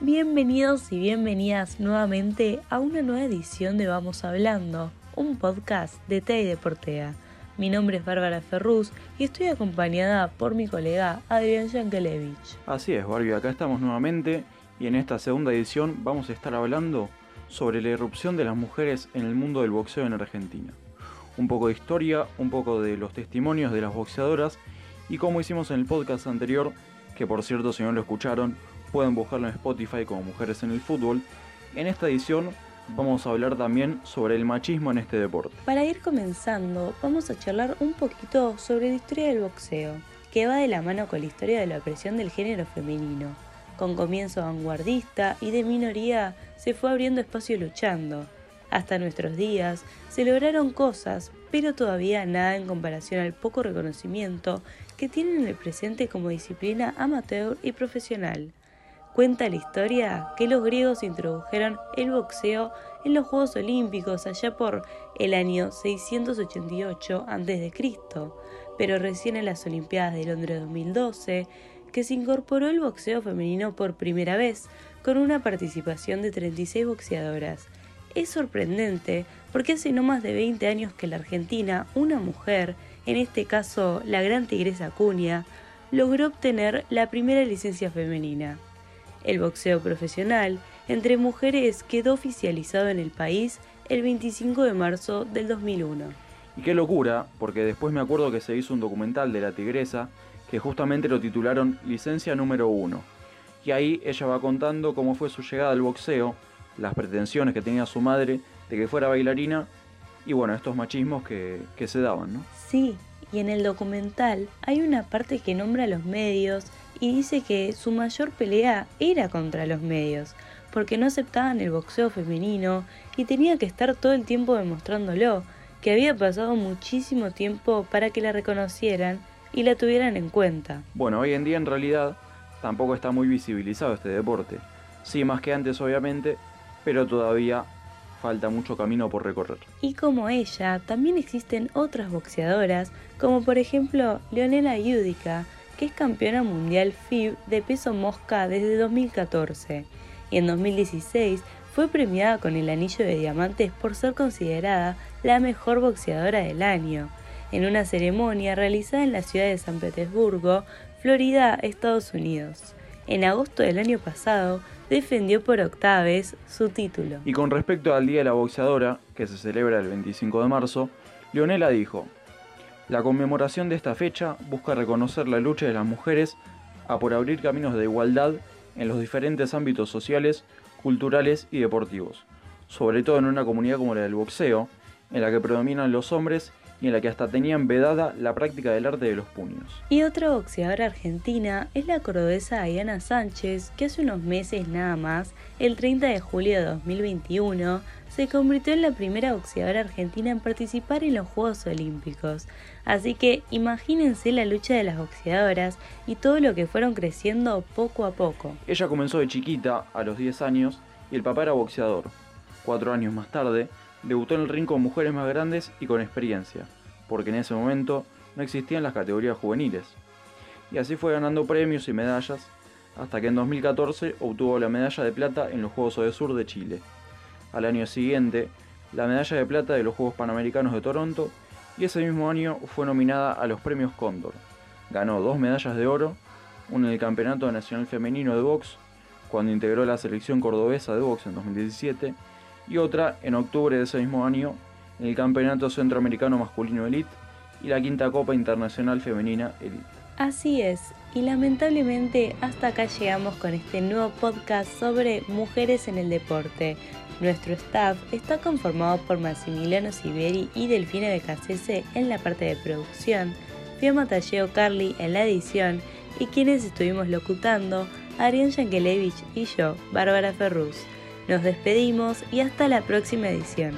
Bienvenidos y bienvenidas nuevamente a una nueva edición de Vamos Hablando, un podcast de TEI y Deportea. Mi nombre es Bárbara Ferruz y estoy acompañada por mi colega Adrián Yankelevich. Así es, Barbie, acá estamos nuevamente y en esta segunda edición vamos a estar hablando sobre la irrupción de las mujeres en el mundo del boxeo en Argentina. Un poco de historia, un poco de los testimonios de las boxeadoras y como hicimos en el podcast anterior, que por cierto si no lo escucharon, pueden buscarlo en Spotify como Mujeres en el Fútbol. En esta edición vamos a hablar también sobre el machismo en este deporte. Para ir comenzando, vamos a charlar un poquito sobre la historia del boxeo, que va de la mano con la historia de la opresión del género femenino. Con comienzo vanguardista y de minoría se fue abriendo espacio luchando. Hasta nuestros días se lograron cosas, pero todavía nada en comparación al poco reconocimiento que tienen en el presente como disciplina amateur y profesional. Cuenta la historia que los griegos introdujeron el boxeo en los Juegos Olímpicos allá por el año 688 a.C., pero recién en las Olimpiadas de Londres 2012 que se incorporó el boxeo femenino por primera vez, con una participación de 36 boxeadoras. Es sorprendente porque hace no más de 20 años que la Argentina una mujer, en este caso la gran tigresa Cunha, logró obtener la primera licencia femenina. El boxeo profesional entre mujeres quedó oficializado en el país el 25 de marzo del 2001. Y qué locura, porque después me acuerdo que se hizo un documental de la tigresa que justamente lo titularon Licencia número 1. Y ahí ella va contando cómo fue su llegada al boxeo, las pretensiones que tenía su madre de que fuera bailarina y bueno, estos machismos que, que se daban, ¿no? Sí, y en el documental hay una parte que nombra a los medios y dice que su mayor pelea era contra los medios, porque no aceptaban el boxeo femenino y tenía que estar todo el tiempo demostrándolo, que había pasado muchísimo tiempo para que la reconocieran y la tuvieran en cuenta. Bueno, hoy en día en realidad tampoco está muy visibilizado este deporte. Sí, más que antes obviamente, pero todavía falta mucho camino por recorrer. Y como ella, también existen otras boxeadoras, como por ejemplo Leonela Yudica, que es campeona mundial FIB de peso mosca desde 2014 y en 2016 fue premiada con el anillo de diamantes por ser considerada la mejor boxeadora del año, en una ceremonia realizada en la ciudad de San Petersburgo, Florida, Estados Unidos. En agosto del año pasado, defendió por octava vez su título. Y con respecto al Día de la Boxeadora, que se celebra el 25 de marzo, Leonela dijo, la conmemoración de esta fecha busca reconocer la lucha de las mujeres a por abrir caminos de igualdad en los diferentes ámbitos sociales, culturales y deportivos, sobre todo en una comunidad como la del boxeo, en la que predominan los hombres y en la que hasta tenían vedada la práctica del arte de los puños. Y otra boxeadora argentina es la cordobesa Diana Sánchez, que hace unos meses nada más, el 30 de julio de 2021, se convirtió en la primera boxeadora argentina en participar en los Juegos Olímpicos. Así que imagínense la lucha de las boxeadoras y todo lo que fueron creciendo poco a poco. Ella comenzó de chiquita, a los 10 años, y el papá era boxeador. Cuatro años más tarde, debutó en el ring con mujeres más grandes y con experiencia, porque en ese momento no existían las categorías juveniles. Y así fue ganando premios y medallas, hasta que en 2014 obtuvo la medalla de plata en los Juegos de Sur de Chile. Al año siguiente, la medalla de plata de los Juegos Panamericanos de Toronto y ese mismo año fue nominada a los premios Cóndor. Ganó dos medallas de oro, una en el Campeonato Nacional Femenino de Box, cuando integró la selección cordobesa de box en 2017, y otra en octubre de ese mismo año el Campeonato Centroamericano Masculino Elite y la quinta Copa Internacional Femenina Elite. Así es, y lamentablemente hasta acá llegamos con este nuevo podcast sobre mujeres en el deporte. Nuestro staff está conformado por Massimiliano Siberi y Delfina Becasese en la parte de producción, Fiamma Talleo Carly en la edición y quienes estuvimos locutando, Arián Yankelevich y yo, Bárbara Ferruz. Nos despedimos y hasta la próxima edición.